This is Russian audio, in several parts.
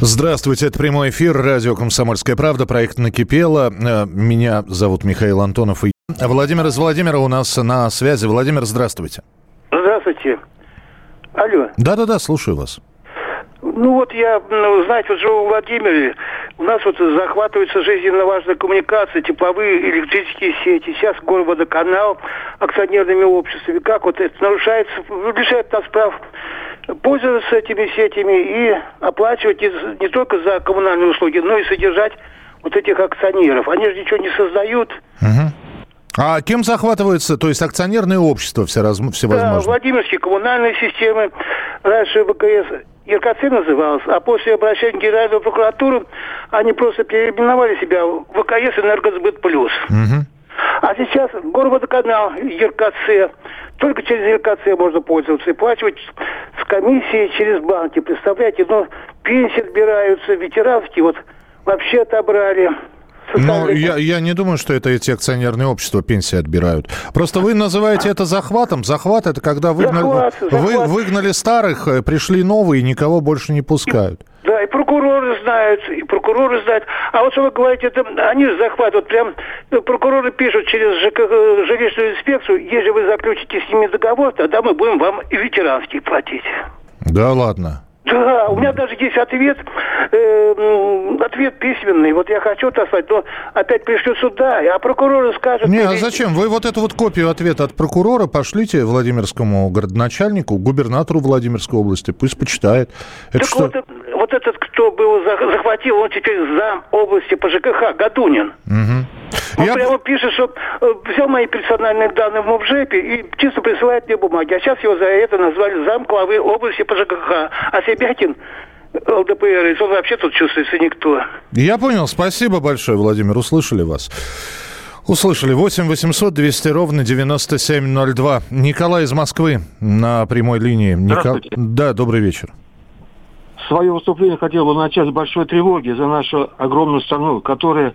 Здравствуйте, это прямой эфир, радио «Комсомольская правда», проект «Накипело». Э, Меня зовут Михаил Антонов. И Владимир из Владимира у нас на связи. Владимир, здравствуйте. Здравствуйте. Алло. Да-да-да, слушаю вас. Ну вот я, ну, знаете, вот живу в Владимире. У нас вот захватываются жизненно важные коммуникации, тепловые, электрические сети. Сейчас горводоканал акционерными обществами. Как вот это нарушается, лишает нас прав пользоваться этими сетями и оплачивать не, только за коммунальные услуги, но и содержать вот этих акционеров. Они же ничего не создают. А кем захватывается, то есть акционерное общество все раз, Да? Владимирские коммунальные системы. Раньше ВКС РКЦ называлась, а после обращения в Генеральную прокуратуру они просто переименовали себя в ВКС Энергосбыт Плюс. А сейчас горводоканал РКЦ. Только через РКЦ можно пользоваться и плачивать с комиссией через банки. Представляете, ну, пенсии отбираются, ветеранские вот вообще отобрали. Ну, я, я не думаю, что это эти акционерные общества пенсии отбирают. Просто вы называете это захватом. Захват – это когда выгнали, Захват, вы захват. выгнали старых, э, пришли новые, и никого больше не пускают. Да, и прокуроры знают, и прокуроры знают. А вот что вы говорите, это они захватывают. Прям ну, прокуроры пишут через ЖК, э, жилищную инспекцию, если вы заключите с ними договор, тогда мы будем вам и ветеранские платить. Да ладно. Да, у меня даже есть ответ, э, ответ письменный. Вот я хочу отослать, но опять пришлю сюда, а прокуроры скажут... Не, а зачем? Вы вот эту вот копию ответа от прокурора пошлите Владимирскому городоначальнику, губернатору Владимирской области, пусть почитает. Это Так что? вот, вот этот, кто был за- захватил, он теперь зам области по ЖКХ, Гадунин. Он Я- прямо пишет, что э, взял мои персональные данные в МОБЖЭПе и чисто присылает мне бумаги. А сейчас его за это назвали зам главы области по ЖКХ. А Себякин, ЛДПР, он вообще тут чувствуется никто. Я понял. Спасибо большое, Владимир. Услышали вас. Услышали. 8 800 200 ровно 9702. Николай из Москвы на прямой линии. Ника-. Да, добрый вечер. Свое выступление хотел бы начать с большой тревоги за нашу огромную страну, которая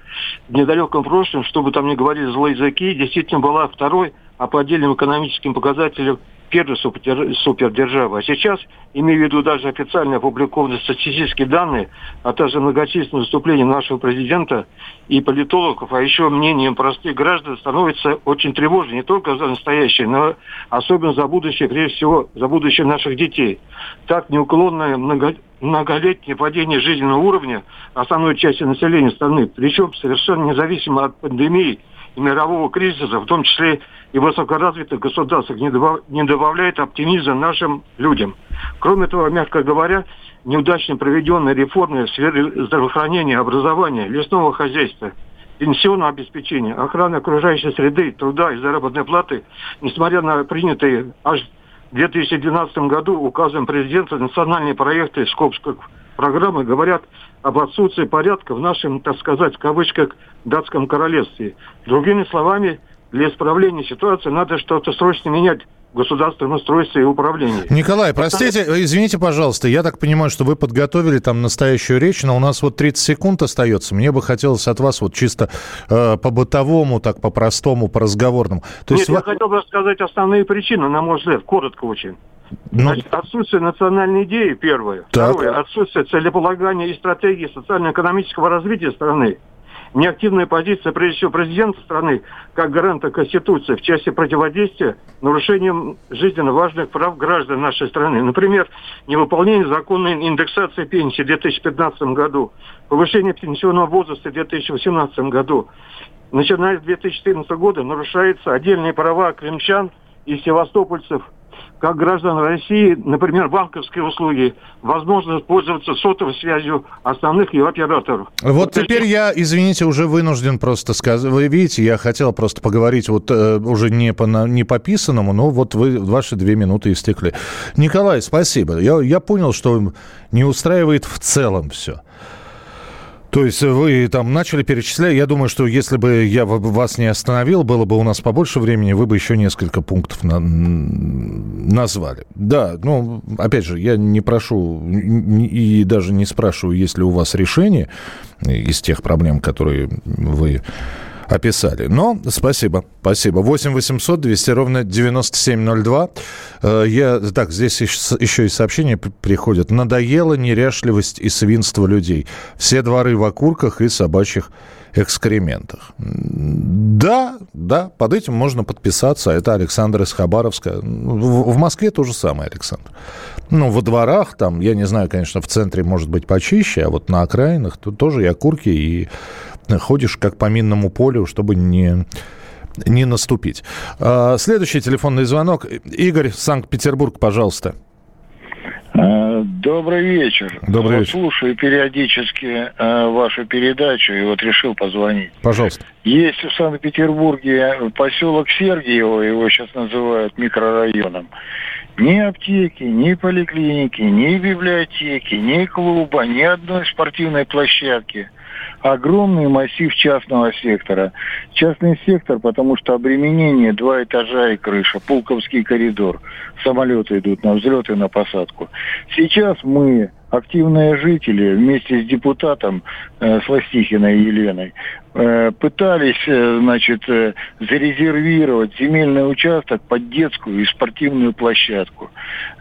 в недалеком прошлом, что бы там ни говорили злые языки, действительно была второй, а по отдельным экономическим показателям первой супер- супердержавой. А сейчас, имея в виду даже официально опубликованные статистические данные, а также многочисленные выступления нашего президента и политологов, а еще мнением простых граждан, становится очень тревожно не только за настоящее, но особенно за будущее, прежде всего за будущее наших детей. Так неуклонное много- многолетнее падение жизненного уровня основной части населения страны, причем совершенно независимо от пандемии мирового кризиса, в том числе и высокоразвитых государствах, не, добав- не добавляет оптимизма нашим людям. Кроме того, мягко говоря, неудачно проведенные реформы в сфере здравоохранения, образования, лесного хозяйства, пенсионного обеспечения, охраны окружающей среды, труда и заработной платы, несмотря на принятые аж в 2012 году указом президента национальные проекты Скопской программы говорят об отсутствии порядка в нашем, так сказать, в кавычках, датском королевстве. Другими словами, для исправления ситуации надо что-то срочно менять в государственном устройстве и управлении. Николай, простите, извините, пожалуйста, я так понимаю, что вы подготовили там настоящую речь, но у нас вот 30 секунд остается. Мне бы хотелось от вас вот чисто э, по-бытовому, так по-простому, по-разговорному. То Нет, есть, я хотел бы рассказать основные причины, на мой взгляд, коротко очень. Ну, Значит, отсутствие национальной идеи, первое. Так. Второе, отсутствие целеполагания и стратегии социально-экономического развития страны. Неактивная позиция, прежде всего, президента страны, как гаранта Конституции в части противодействия нарушениям жизненно важных прав граждан нашей страны. Например, невыполнение законной индексации пенсии в 2015 году, повышение пенсионного возраста в 2018 году. Начиная с 2014 года нарушаются отдельные права крымчан и севастопольцев как граждан России, например, банковские услуги, возможность пользоваться сотовой связью основных ее операторов. Вот, вот теперь я, извините, уже вынужден просто сказать. Вы видите, я хотел просто поговорить вот э, уже не по, не по писанному, но вот вы, ваши две минуты истекли. Николай, спасибо. Я, я понял, что не устраивает в целом все. То есть вы там начали перечислять. Я думаю, что если бы я вас не остановил, было бы у нас побольше времени, вы бы еще несколько пунктов на... назвали. Да, ну, опять же, я не прошу и даже не спрашиваю, есть ли у вас решение из тех проблем, которые вы описали. Но спасибо, спасибо. 8 800 200 ровно 9702. Э, я, так, здесь еще и сообщения приходят. Надоела неряшливость и свинство людей. Все дворы в окурках и собачьих экскрементах. Да, да, под этим можно подписаться. Это Александр из Хабаровска. В, в Москве то же самое, Александр. Ну, во дворах, там, я не знаю, конечно, в центре может быть почище, а вот на окраинах тут тоже и окурки, и ходишь как по минному полю, чтобы не не наступить. А, следующий телефонный звонок. Игорь, Санкт-Петербург, пожалуйста. А, добрый вечер. Добрый вот вечер. Слушаю периодически э, вашу передачу и вот решил позвонить. Пожалуйста. Есть в Санкт-Петербурге поселок Сергиево, его сейчас называют микрорайоном. Ни аптеки, ни поликлиники, ни библиотеки, ни клуба, ни одной спортивной площадки – огромный массив частного сектора. Частный сектор, потому что обременение два этажа и крыша, Пулковский коридор. Самолеты идут на взлет и на посадку. Сейчас мы активные жители вместе с депутатом э, Сластихиной Еленой э, пытались, э, значит, э, зарезервировать земельный участок под детскую и спортивную площадку.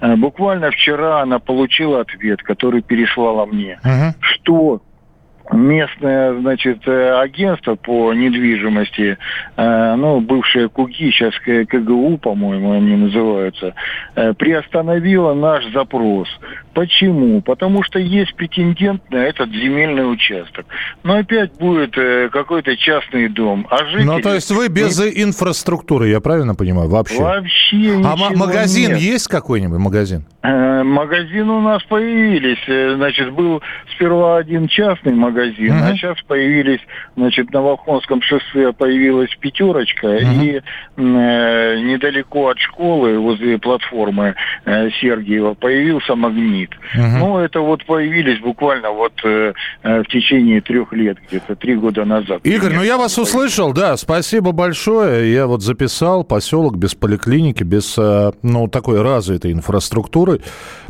Э, буквально вчера она получила ответ, который переслала мне, uh-huh. что местное, значит, э, агентство по недвижимости, э, ну, бывшее КУГИ, сейчас КГУ, по-моему, они называются, э, приостановило наш запрос. Почему? Потому что есть претендент на этот земельный участок. Но опять будет какой-то частный дом. А жители... Ну, то есть вы без не... инфраструктуры, я правильно понимаю, вообще? Вообще А магазин нет. есть какой-нибудь магазин? Магазин у нас появились. Значит, был сперва один частный магазин, магазин. Uh-huh. А сейчас появились, значит, на Волхонском шоссе появилась пятерочка, uh-huh. и э, недалеко от школы, возле платформы э, Сергиева, появился магнит. Uh-huh. Ну, это вот появились буквально вот э, э, в течение трех лет, где-то три года назад. Игорь, ну я вас услышал, да, спасибо большое. Я вот записал поселок без поликлиники, без, э, ну, такой развитой инфраструктуры.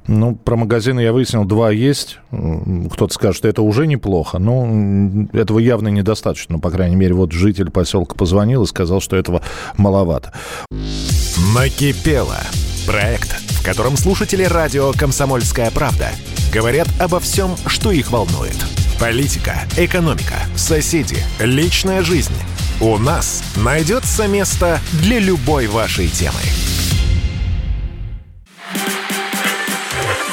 Ну, про магазины я выяснил, два есть. Кто-то скажет, что это уже неплохо. Но этого явно недостаточно. Ну, по крайней мере, вот житель поселка позвонил и сказал, что этого маловато. Накипело. Проект, в котором слушатели радио «Комсомольская правда» говорят обо всем, что их волнует. Политика, экономика, соседи, личная жизнь. У нас найдется место для любой вашей темы.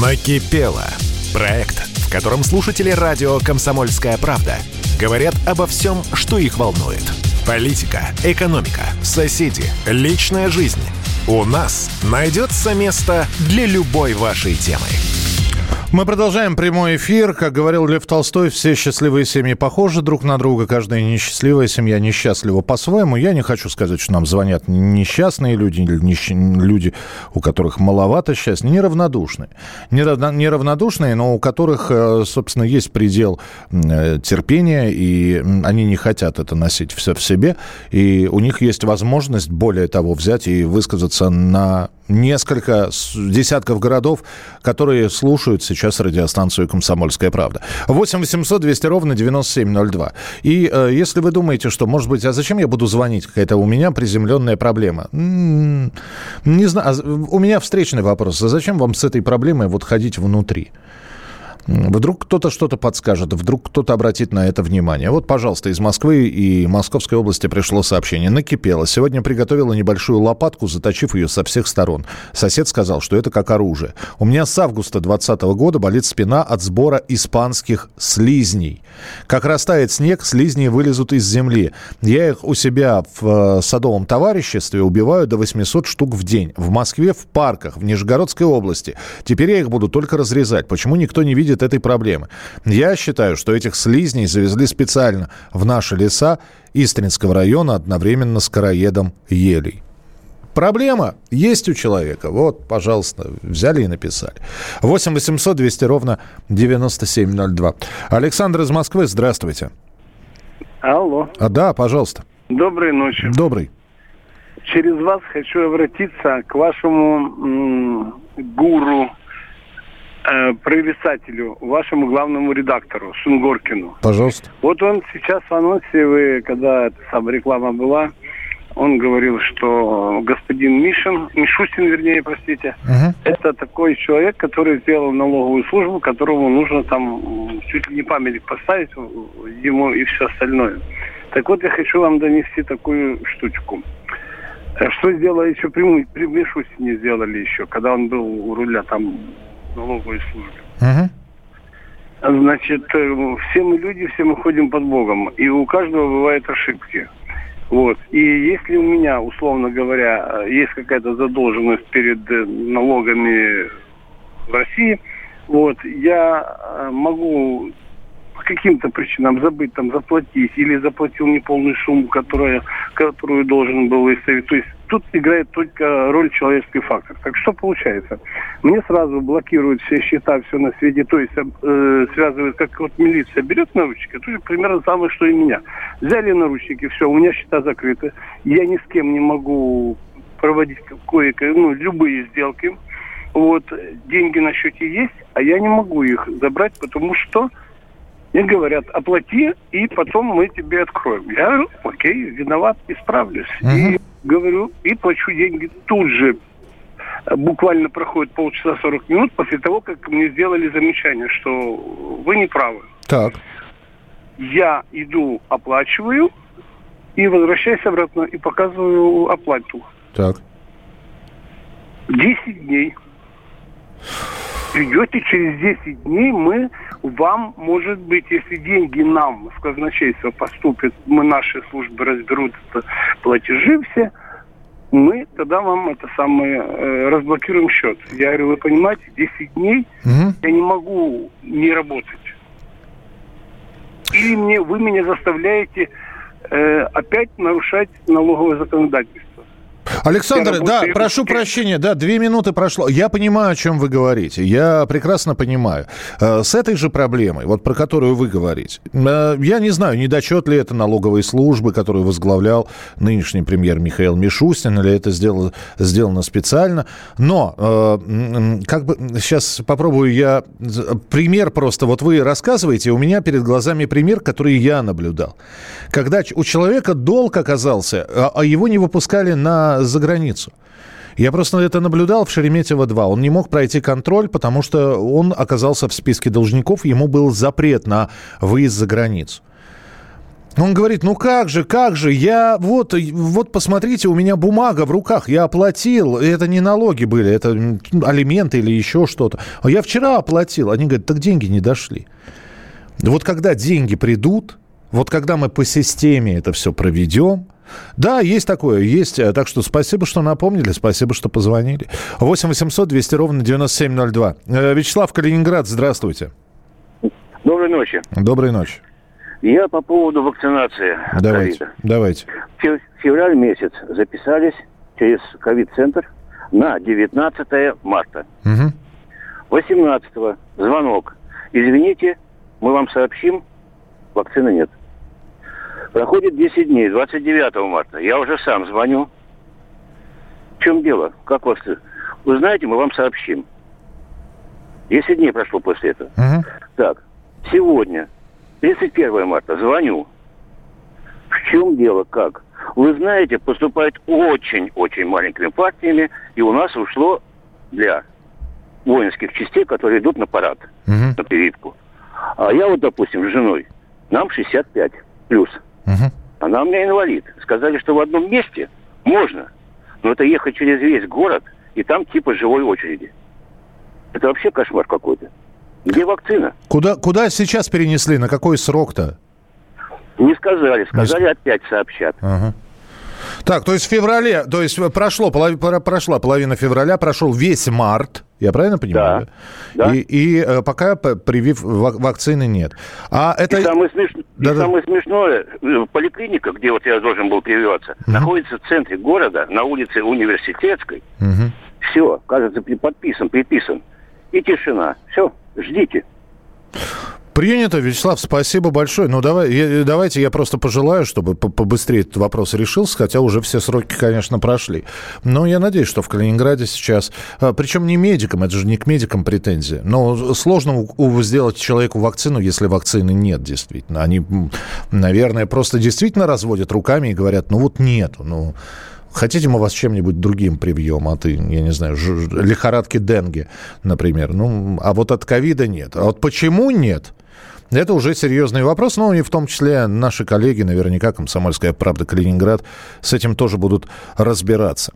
Накипело. Проект, в котором слушатели радио «Комсомольская правда» говорят обо всем, что их волнует. Политика, экономика, соседи, личная жизнь. У нас найдется место для любой вашей темы. Мы продолжаем прямой эфир. Как говорил Лев Толстой, все счастливые семьи похожи друг на друга. Каждая несчастливая семья несчастлива по-своему. Я не хочу сказать, что нам звонят несчастные люди, люди, у которых маловато счастья, неравнодушные. Неравнодушные, но у которых, э, собственно, есть предел э, терпения, и они не хотят это носить все в себе. И у них есть возможность, более того, взять и высказаться на несколько десятков городов, которые слушают сейчас радиостанцию «Комсомольская правда». 8 800 200 ровно 9702. И э, если вы думаете, что, может быть, а зачем я буду звонить? Какая-то у меня приземленная проблема. М-м, не знаю. А у меня встречный вопрос. А зачем вам с этой проблемой вот ходить внутри? Вдруг кто-то что-то подскажет, вдруг кто-то обратит на это внимание. Вот, пожалуйста, из Москвы и Московской области пришло сообщение. Накипело. Сегодня приготовила небольшую лопатку, заточив ее со всех сторон. Сосед сказал, что это как оружие. У меня с августа 2020 года болит спина от сбора испанских слизней. Как растает снег, слизни вылезут из земли. Я их у себя в э, садовом товариществе убиваю до 800 штук в день. В Москве в парках, в Нижегородской области. Теперь я их буду только разрезать. Почему никто не видит этой проблемы? Я считаю, что этих слизней завезли специально в наши леса Истринского района одновременно с короедом елей. Проблема есть у человека. Вот, пожалуйста, взяли и написали. 8 800 200 ровно 9702. Александр из Москвы, здравствуйте. Алло. А, да, пожалуйста. Доброй ночи. Добрый. Через вас хочу обратиться к вашему м- гуру, э, прорицателю, вашему главному редактору Сунгоркину. Пожалуйста. Вот он сейчас в анонсе, вы, когда самая реклама была, он говорил, что господин Мишин, Мишустин, вернее, простите, Мгм. это такой человек, который сделал налоговую службу, которому нужно там чуть ли не памятник поставить э, ему и все остальное. Так вот, я хочу вам донести такую штучку. Э, Что сделали еще при, при Мишустине сделали еще, когда он был у руля там налоговой службы. Мгм. Значит, э, все мы люди, все мы ходим под Богом, и у каждого бывают ошибки. Вот. И если у меня, условно говоря, э, есть какая-то задолженность перед э, налогами в России, вот, я могу по каким-то причинам забыть там заплатить или заплатил неполную сумму, которая, которую должен был выставить. То есть тут играет только роль человеческий фактор. Так что получается? Мне сразу блокируют все счета, все на свете, то есть э, связывают, как вот милиция берет наручники, то есть примерно самое, что и меня. Взяли наручники, все, у меня счета закрыты, я ни с кем не могу проводить кое ну, любые сделки. Вот, деньги на счете есть, а я не могу их забрать, потому что мне говорят, оплати, и потом мы тебе откроем. Я говорю, окей, виноват, исправлюсь. И говорю, и плачу деньги тут же. Буквально проходит полчаса 40 минут после того, как мне сделали замечание, что вы не правы. Так. Я иду, оплачиваю, и возвращаюсь обратно, и показываю оплату. Так. 10 дней. Придете через 10 дней, мы вам, может быть, если деньги нам в казначейство поступят, мы наши службы разберут платежи все, мы тогда вам это самое э, разблокируем счет. Я говорю, вы понимаете, 10 дней Мгм. я не могу не работать. Или мне вы меня заставляете э, опять нарушать налоговое законодательство. Александр, да, работаю прошу прощения, да, две минуты прошло. Я понимаю, о чем вы говорите. Я прекрасно понимаю. Э, С этой же проблемой, вот про которую вы говорите, э, я не знаю, недочет ли это налоговой службы, которую возглавлял нынешний премьер Михаил Мишустин, или это сделано, сделано специально. Но, э, как бы, сейчас попробую я... Пример просто, вот вы рассказываете, у меня перед глазами пример, который я наблюдал. Когда у человека долг оказался, а а его не выпускали на, за границу. Я просто это наблюдал в Шереметьево-2. Он не мог пройти контроль, потому что он оказался в списке должников, ему был запрет на выезд за границу. Он говорит, ну как же, как же, я вот, вот посмотрите, у меня бумага в руках, я оплатил, это не налоги были, это алименты или еще что-то. А я вчера оплатил. Они говорят, так деньги не дошли. Вот когда деньги придут, вот когда мы по системе это все проведем, да, есть такое, есть. Э, Так что спасибо, что напомнили, спасибо, что позвонили. 8 800 200 ровно 9702. Э, Вячеслав Калининград, здравствуйте. Доброй ночи. Доброй ночи. Я по поводу вакцинации Давайте, ковида. давайте. В фев- февраль месяц записались через ковид-центр на 19 марта. Мгм. 18 звонок. Извините, мы вам сообщим, вакцины нет. Проходит 10 дней, 29 марта. Я уже сам звоню. В чем дело? Как вас Вы знаете, мы вам сообщим. 10 дней прошло после этого. Угу. Так, сегодня, 31 марта, звоню. В чем дело, как? Вы знаете, поступает очень-очень маленькими партиями, и у нас ушло для воинских частей, которые идут на парад, угу. на передку. А я вот, допустим, с женой, нам 65 плюс. Угу. Она у меня инвалид. Сказали, что в одном месте можно, но это ехать через весь город, и там типа живой очереди. Это вообще кошмар какой-то. Где вакцина? Куда, куда сейчас перенесли? На какой срок-то? Не сказали. Сказали, Не... опять сообщат. Ага. Так, то есть в феврале, то есть прошло, прошла половина февраля, прошел весь март, я правильно понимаю? Да. да. И, и э, пока привив вакцины нет. А это... И самое, смеш... да, и да. самое смешное, э, поликлиника, где вот я должен был прививаться, угу. находится в центре города, на улице Университетской. Угу. Все, кажется, подписан, приписан. И тишина. Все, ждите. Принято, Вячеслав, спасибо большое. Ну, давай, я, давайте я просто пожелаю, чтобы побыстрее этот вопрос решился, хотя уже все сроки, конечно, прошли. Но я надеюсь, что в Калининграде сейчас, а, причем не медикам, это же не к медикам претензии, но сложно сделать человеку вакцину, если вакцины нет, действительно. Они, наверное, просто действительно разводят руками и говорят, ну вот нету, ну... Хотите, мы вас чем-нибудь другим привьем от, я не знаю, лихорадки Денге, например. Ну, а вот от ковида нет. А вот почему нет? Это уже серьезный вопрос, но и в том числе наши коллеги, наверняка, «Комсомольская правда» Калининград, с этим тоже будут разбираться.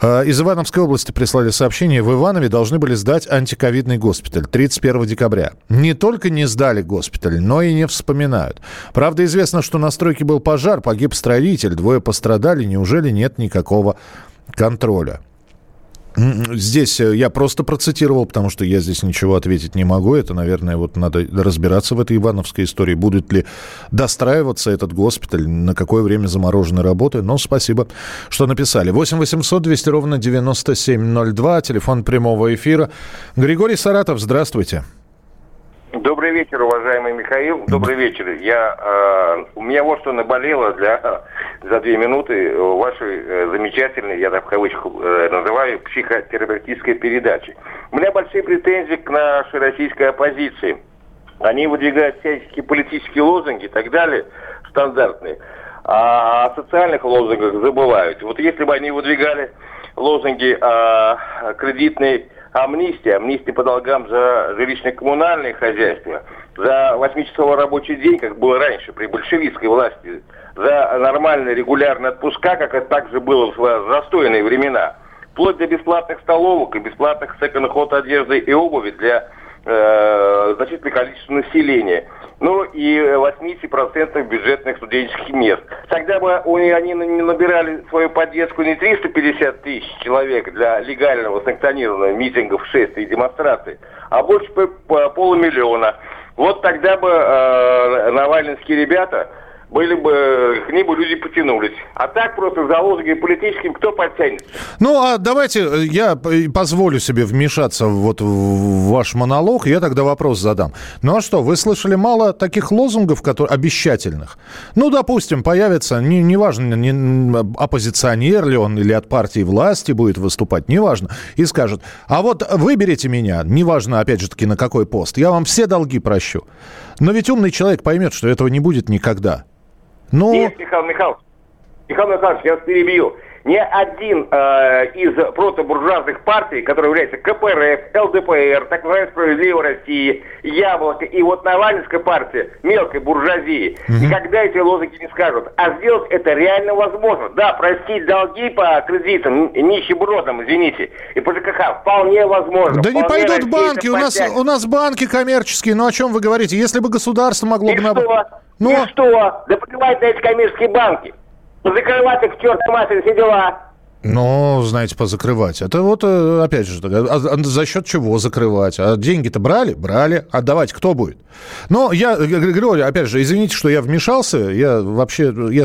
А, из Ивановской области прислали сообщение. В Иванове должны были сдать антиковидный госпиталь 31 декабря. Не только не сдали госпиталь, но и не вспоминают. Правда, известно, что на стройке был пожар, погиб строитель, двое пострадали. Неужели нет никакого контроля? Здесь э, я просто процитировал, потому что я здесь ничего ответить не могу. Это, наверное, вот надо разбираться в этой Ивановской истории. Будет ли достраиваться этот госпиталь, на какое время заморожены работы. Но спасибо, что написали. 8 800 200 ровно 9702, телефон прямого эфира. Григорий Саратов, здравствуйте. Добрый вечер, уважаемый Михаил. Добрый вечер. Я, э, у меня вот что наболело для, за две минуты вашей э, замечательной, я так в кавычках э, называю, психотерапевтической передачи. У меня большие претензии к нашей российской оппозиции. Они выдвигают всяческие политические лозунги и так далее, стандартные. А о социальных лозунгах забывают. Вот если бы они выдвигали лозунги о кредитной амнистия, амнистия по долгам за жилищно-коммунальное хозяйство, за 8-часовой рабочий день, как было раньше при большевистской власти, за нормальные регулярные отпуска, как это также было в застойные времена, вплоть до бесплатных столовок и бесплатных секонд-ход одежды и обуви для э, значительного количества населения ну и 80% бюджетных студенческих мест. Тогда бы они набирали свою поддержку не 350 тысяч человек для легального санкционированного митингов, шествий и демонстраций, а больше по полумиллиона. Вот тогда бы э, навальнские ребята были бы, к ним бы люди потянулись. А так просто за лозунги политическим кто подтянет? Ну, а давайте э, я позволю себе вмешаться вот в ваш монолог, я тогда вопрос задам. Ну а что, вы слышали мало таких лозунгов, которые обещательных? Ну, допустим, появится, не, неважно, не, оппозиционер ли он или от партии власти будет выступать, неважно, и скажет, а вот выберите меня, неважно, опять же таки, на какой пост, я вам все долги прощу. Но ведь умный человек поймет, что этого не будет никогда. Ну... Нет, Михаил Михайлович, Михаил Михайлович, я вас перебью. Ни один э, из протобуржуазных партий, которые являются КПРФ, ЛДПР, так называемая «Справедливая Россия», «Яблоко» и вот Навальнская партия мелкой буржуазии, угу. никогда эти лозунги не скажут. А сделать это реально возможно. Да, простить долги по кредитам, нищебродам, извините, и по ЖКХ вполне возможно. Да вполне не пойдут банки, у нас, у нас банки коммерческие, ну о чем вы говорите? Если бы государство могло и бы... Что? Ну... И что? Да плевать на эти коммерческие банки. Закрывать их к черту матери, все дела. Ну, знаете, позакрывать. Это вот, э, опять же, а, а за счет чего закрывать? А деньги-то брали? Брали. Отдавать кто будет? Но я, Григорий, опять же, извините, что я вмешался. Я вообще, я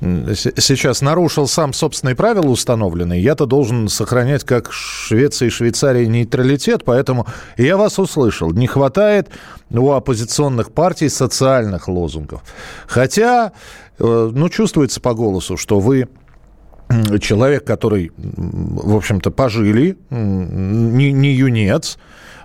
сейчас нарушил сам собственные правила установленные. Я-то должен сохранять, как Швеция и Швейцария, нейтралитет, поэтому я вас услышал. Не хватает у оппозиционных партий социальных лозунгов. Хотя, э, ну, чувствуется по голосу, что вы человек, который, в общем-то, пожили, не, не юнец,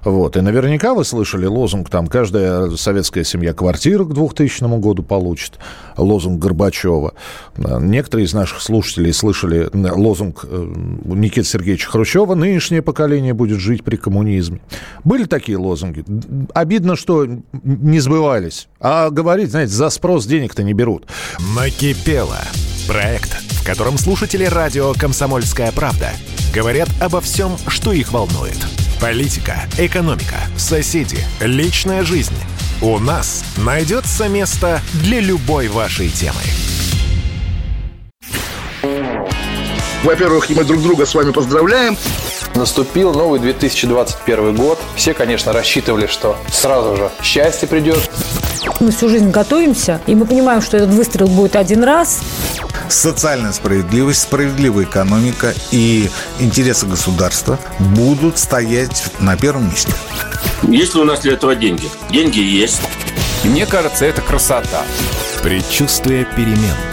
вот. И наверняка вы слышали лозунг, там, каждая советская семья квартиру к 2000 году получит, лозунг Горбачева. Некоторые из наших слушателей слышали лозунг э, Никиты Сергеевича Хрущева, нынешнее поколение будет жить при коммунизме. Были такие лозунги. Обидно, что не сбывались. А говорить, знаете, за спрос денег-то не берут. Накипело. Проект, в котором слушатели радио «Комсомольская правда» говорят обо всем, что их волнует – Политика, экономика, соседи, личная жизнь. У нас найдется место для любой вашей темы. Во-первых, мы друг друга с вами поздравляем. Наступил новый 2021 год. Все, конечно, рассчитывали, что сразу же счастье придет. Мы всю жизнь готовимся, и мы понимаем, что этот выстрел будет один раз. Социальная справедливость, справедливая экономика и интересы государства будут стоять на первом месте. Есть ли у нас для этого деньги? Деньги есть. Мне кажется, это красота. Предчувствие перемен.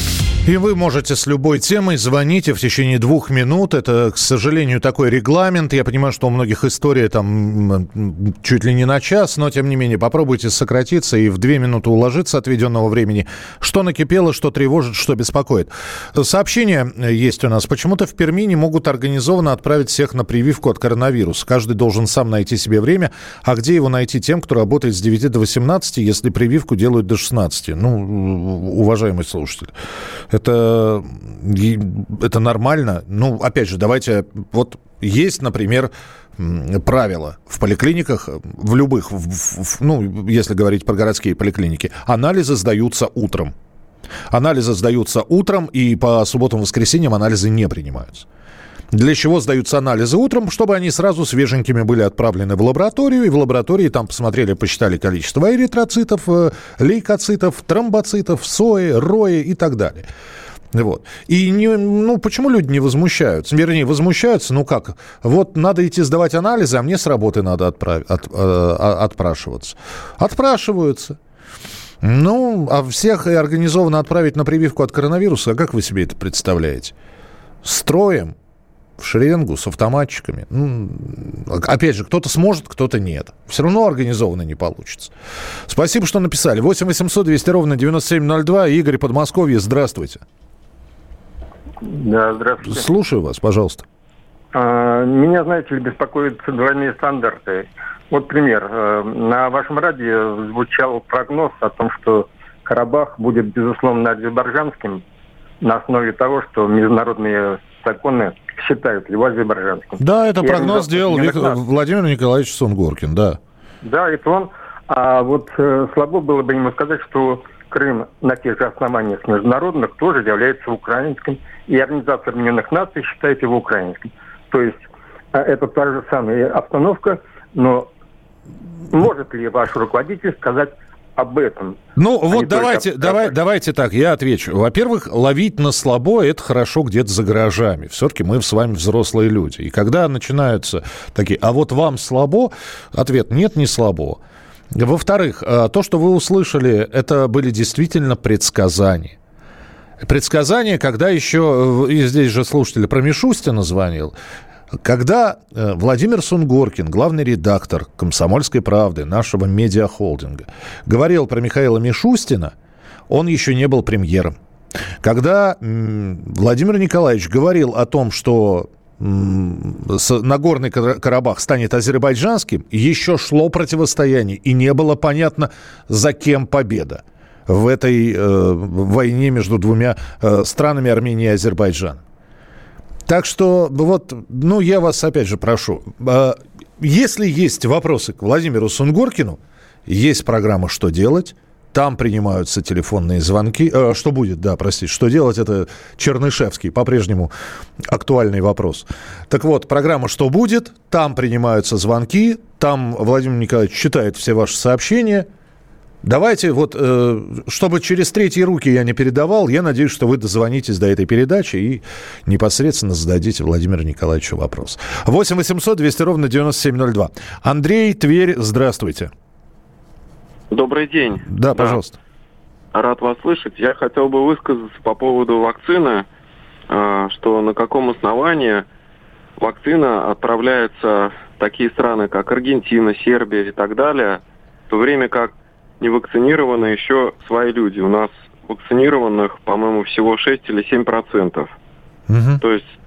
И вы можете с любой темой звонить в течение двух минут. Это, к сожалению, такой регламент. Я понимаю, что у многих история там чуть ли не на час, но тем не менее попробуйте сократиться и в две минуты уложиться отведенного времени. Что накипело, что тревожит, что беспокоит. Сообщение есть у нас. Почему-то в Перми не могут организованно отправить всех на прививку от коронавируса. Каждый должен сам найти себе время. А где его найти тем, кто работает с 9 до 18, если прививку делают до 16? Ну, уважаемый слушатель. Это, это нормально. Ну, опять же, давайте... Вот есть, например, правила в поликлиниках, в любых, в, в, ну, если говорить про городские поликлиники, анализы сдаются утром. Анализы сдаются утром, и по субботам-воскресеньям анализы не принимаются. Для чего сдаются анализы утром? Чтобы они сразу свеженькими были отправлены в лабораторию, и в лаборатории там посмотрели, посчитали количество эритроцитов, э, лейкоцитов, тромбоцитов, сои, рои и так далее. Вот. И не, ну, почему люди не возмущаются? Вернее, возмущаются, ну как, вот надо идти сдавать анализы, а мне с работы надо отправ... от, э, отпрашиваться. Отпрашиваются. Ну, а всех и организованно отправить на прививку от коронавируса, а как вы себе это представляете? Строем, в шеренгу с автоматчиками. Ну, опять же, кто-то сможет, кто-то нет. Все равно организованно не получится. Спасибо, что написали. 8 800 200 ровно 9702. Игорь Подмосковье, здравствуйте. Да, здравствуйте. Слушаю вас, пожалуйста. А, меня, знаете ли, беспокоят двойные стандарты. Вот пример. Э, на вашем радио звучал прогноз о том, что Карабах будет, безусловно, азербайджанским на основе того, что международные законы считают его азербайджанским. Да, это прогноз сделал Виктор, Владимир Николаевич Сунгоркин, да. Да, это он. А вот э, слабо было бы ему сказать, что Крым на тех же основаниях международных тоже является украинским, и Организация Объединенных Наций считает его украинским. То есть э, это та же самая обстановка, но может ли ваш руководитель сказать об этом. Ну, а вот давайте, давай, давайте так, я отвечу. Во-первых, ловить на слабо – это хорошо где-то за гаражами. Все-таки мы с вами взрослые люди. И когда начинаются такие, а вот вам слабо, ответ – нет, не слабо. Во-вторых, э, то, что вы услышали, это были действительно предсказания. Предсказания, когда еще, э, и здесь же слушатель про Мишустина звонил, когда э, Владимир Сунгоркин, главный редактор «Комсомольской правды», нашего медиахолдинга, говорил про Михаила Мишустина, он еще не был премьером. Когда Владимир Николаевич говорил о том, что Нагорный Карабах станет азербайджанским, еще шло противостояние, и не было понятно, за кем победа в этой э, войне между двумя э, странами Армения и Азербайджан. Так что вот, ну, я вас опять же прошу, э, если есть вопросы к Владимиру Сунгоркину, есть программа «Что делать?», там принимаются телефонные звонки. Э, что будет, да, простите, что делать, это Чернышевский, по-прежнему актуальный вопрос. Так вот, программа «Что будет?», там принимаются звонки, там Владимир Николаевич читает все ваши сообщения – Давайте вот, э, чтобы через третьи руки я не передавал, я надеюсь, что вы дозвонитесь до этой передачи и непосредственно зададите Владимиру Николаевичу вопрос. 8 800 200 ровно 9702. Андрей, Тверь, здравствуйте. Добрый день. Да, пожалуйста. Да. Рад вас слышать. Я хотел бы высказаться по поводу вакцины, э, что на каком основании вакцина отправляется в такие страны, как Аргентина, Сербия и так далее, в то время как не вакцинированы еще свои люди. У нас вакцинированных, по-моему, всего 6 или 7 процентов. Угу. То есть,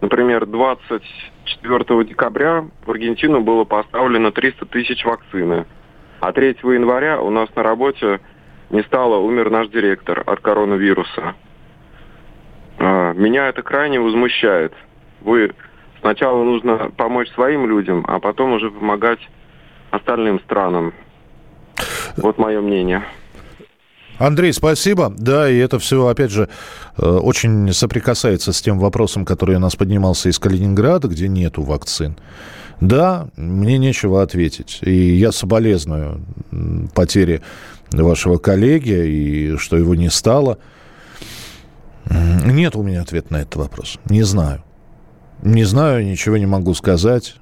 например, 24 декабря в Аргентину было поставлено 300 тысяч вакцины. А 3 января у нас на работе не стало, умер наш директор от коронавируса. А, меня это крайне возмущает. Вы сначала нужно помочь своим людям, а потом уже помогать остальным странам. Вот мое мнение. Андрей, спасибо. Да, и это все, опять же, э, очень соприкасается с тем вопросом, который у нас поднимался из Калининграда, где нету вакцин. Да, мне нечего ответить. И я соболезную потере вашего коллеги, и что его не стало. Нет у меня ответа на этот вопрос. Не знаю. Не знаю, ничего не могу сказать.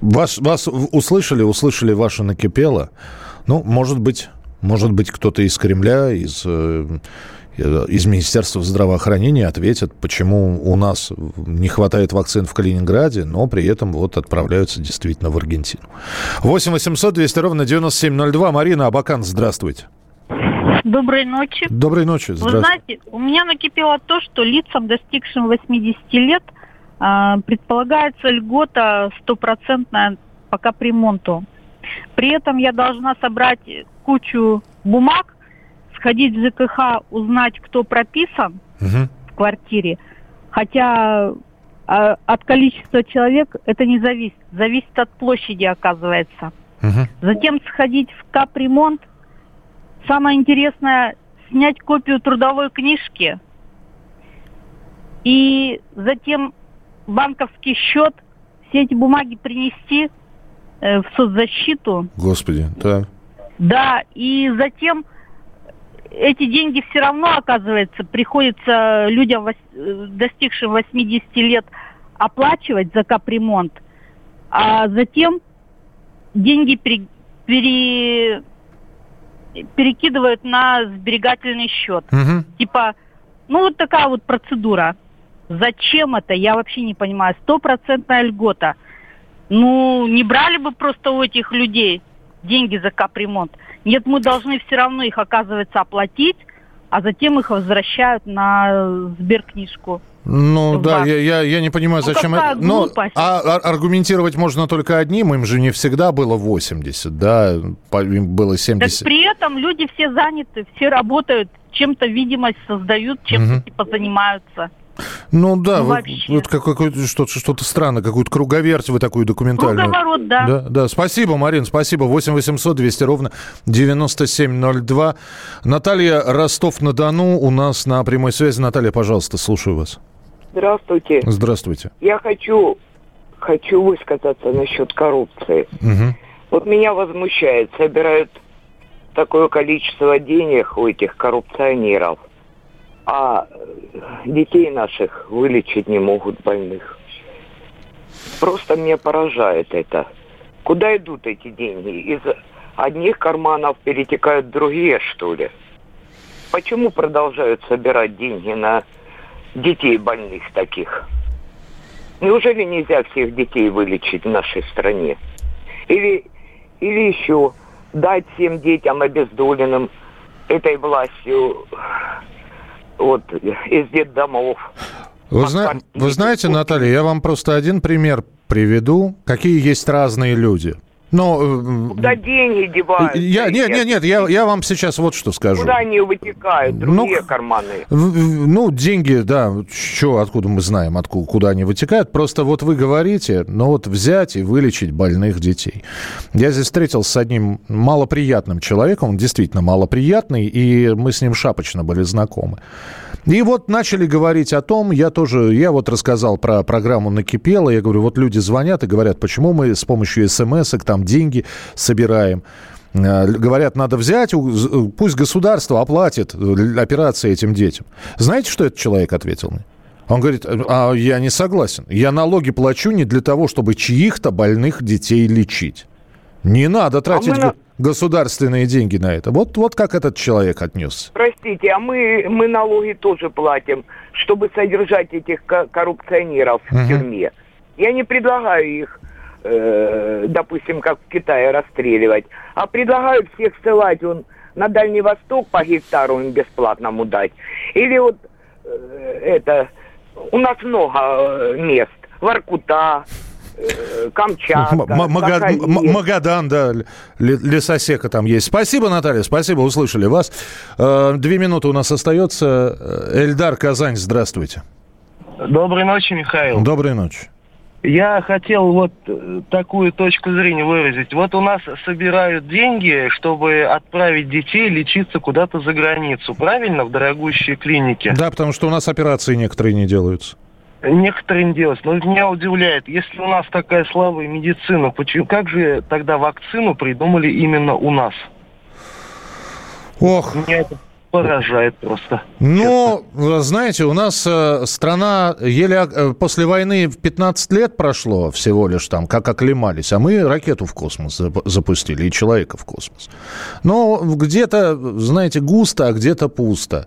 Вас, вас услышали, услышали, ваше накипело. Ну, может быть, может быть, кто-то из Кремля, из, э, из Министерства здравоохранения ответит, почему у нас не хватает вакцин в Калининграде, но при этом вот отправляются действительно в Аргентину. 8 800 200 ровно 9702. Марина Абакан, здравствуйте. Доброй ночи. Доброй ночи. Вы знаете, у меня накипело то, что лицам, достигшим 80 лет, предполагается льгота стопроцентная по капремонту. При этом я должна собрать кучу бумаг, сходить в ЖКХ, узнать, кто прописан угу. в квартире. Хотя а, от количества человек это не зависит. Зависит от площади, оказывается. Угу. Затем сходить в капремонт. Самое интересное, снять копию трудовой книжки. И затем банковский счет, все эти бумаги принести э, в соцзащиту. Господи, да. Да, и затем эти деньги все равно, оказывается, приходится людям, э, достигшим 80 лет, оплачивать за капремонт, а затем деньги пере, пере, перекидывают на сберегательный счет. Угу. Типа, ну вот такая вот процедура. Зачем это? Я вообще не понимаю. Стопроцентная льгота. Ну, не брали бы просто у этих людей деньги за капремонт. Нет, мы должны все равно их, оказывается, оплатить, а затем их возвращают на сберкнижку. Ну да, я, я, я не понимаю, ну, зачем... это. Но а, а, аргументировать можно только одним, им же не всегда было 80, да, им было 70. Так при этом люди все заняты, все работают, чем-то видимость создают, чем-то угу. типа занимаются. Ну да, ну, вот, вот какое-то что-то, что-то странное, какую-то круговерть вы такую документальную. Круговорот, да. да. Да, спасибо, Марин, спасибо. 8 800 200 ровно 9702. Наталья Ростов-на-Дону у нас на прямой связи. Наталья, пожалуйста, слушаю вас. Здравствуйте. Здравствуйте. Я хочу, хочу высказаться насчет коррупции. Угу. Вот меня возмущает, собирают такое количество денег у этих коррупционеров – а детей наших вылечить не могут больных. Просто меня поражает это. Куда идут эти деньги? Из одних карманов перетекают другие, что ли? Почему продолжают собирать деньги на детей больных таких? Неужели нельзя всех детей вылечить в нашей стране? Или, или еще дать всем детям обездоленным этой властью вот, из детдомов. Вы, зна- вы знаете, Наталья, я вам просто один пример приведу, какие есть разные люди. Но, Куда деньги деваются? Я, нет, нет, нет, я, я вам сейчас вот что скажу. Куда они вытекают, другие ну, карманы? Ну, деньги, да, что, откуда мы знаем, откуда, куда они вытекают. Просто вот вы говорите, ну вот взять и вылечить больных детей. Я здесь встретился с одним малоприятным человеком, он действительно малоприятный, и мы с ним шапочно были знакомы. И вот начали говорить о том, я тоже, я вот рассказал про программу «Накипело», я говорю, вот люди звонят и говорят, почему мы с помощью смс там деньги собираем. Э, говорят, надо взять, пусть государство оплатит операции этим детям. Знаете, что этот человек ответил мне? Он говорит, а я не согласен. Я налоги плачу не для того, чтобы чьих-то больных детей лечить. Не надо тратить а мы... государственные деньги на это. Вот, вот как этот человек отнес. Простите, а мы, мы налоги тоже платим, чтобы содержать этих коррупционеров в угу. тюрьме. Я не предлагаю их, э, допустим, как в Китае расстреливать, а предлагаю всех ссылать он на Дальний Восток по гектару им бесплатному дать. Или вот э, это, у нас много э, мест, Воркута, Э, Камчатка, Магадан, да, лесосека там есть. Спасибо, Наталья, спасибо, услышали вас. Э, две минуты у нас остается. Э, Эльдар Казань, здравствуйте. Доброй ночи, Михаил. Доброй ночи. Я хотел вот такую точку зрения выразить. Вот у нас собирают деньги, чтобы отправить детей лечиться куда-то за границу, правильно, в дорогущие клиники? Да, потому что у нас операции некоторые не делаются некоторым делать. Но меня удивляет, если у нас такая слабая медицина, почему, как же тогда вакцину придумали именно у нас? Ох. Меня это поражает просто. Ну, знаете, у нас э, страна еле э, после войны в 15 лет прошло всего лишь там, как оклемались, а мы ракету в космос запустили и человека в космос. Но где-то, знаете, густо, а где-то пусто.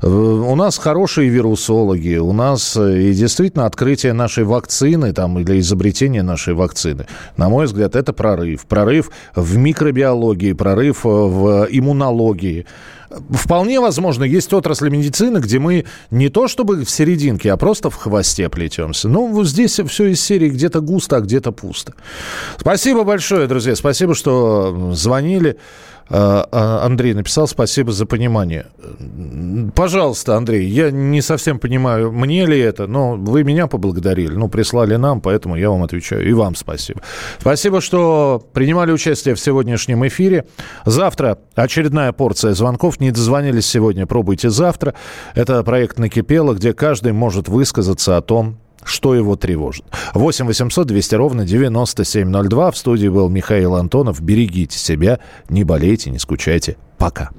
У нас хорошие вирусологи, у нас и действительно открытие нашей вакцины там, или изобретение нашей вакцины, на мой взгляд, это прорыв. Прорыв в микробиологии, прорыв в иммунологии. Вполне возможно, есть отрасли медицины, где мы не то чтобы в серединке, а просто в хвосте плетемся. Ну, вот здесь все из серии где-то густо, а где-то пусто. Спасибо большое, друзья. Спасибо, что звонили. А, а, Андрей написал, спасибо за понимание. Пожалуйста, Андрей, я не совсем понимаю, мне ли это, но вы меня поблагодарили, ну, прислали нам, поэтому я вам отвечаю. И вам спасибо. Спасибо, что принимали участие в сегодняшнем эфире. Завтра очередная порция звонков. Не дозвонились сегодня, пробуйте завтра. Это проект «Накипело», где каждый может высказаться о том, что его тревожит. 8 800 200 ровно 9702. В студии был Михаил Антонов. Берегите себя, не болейте, не скучайте. Пока.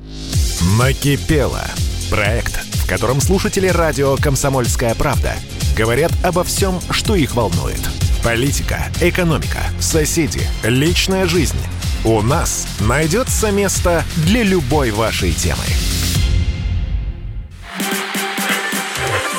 Накипело. Проект, в котором слушатели радио «Комсомольская правда» говорят обо всем, что их волнует. Политика, экономика, соседи, личная жизнь. У нас найдется место для любой вашей темы.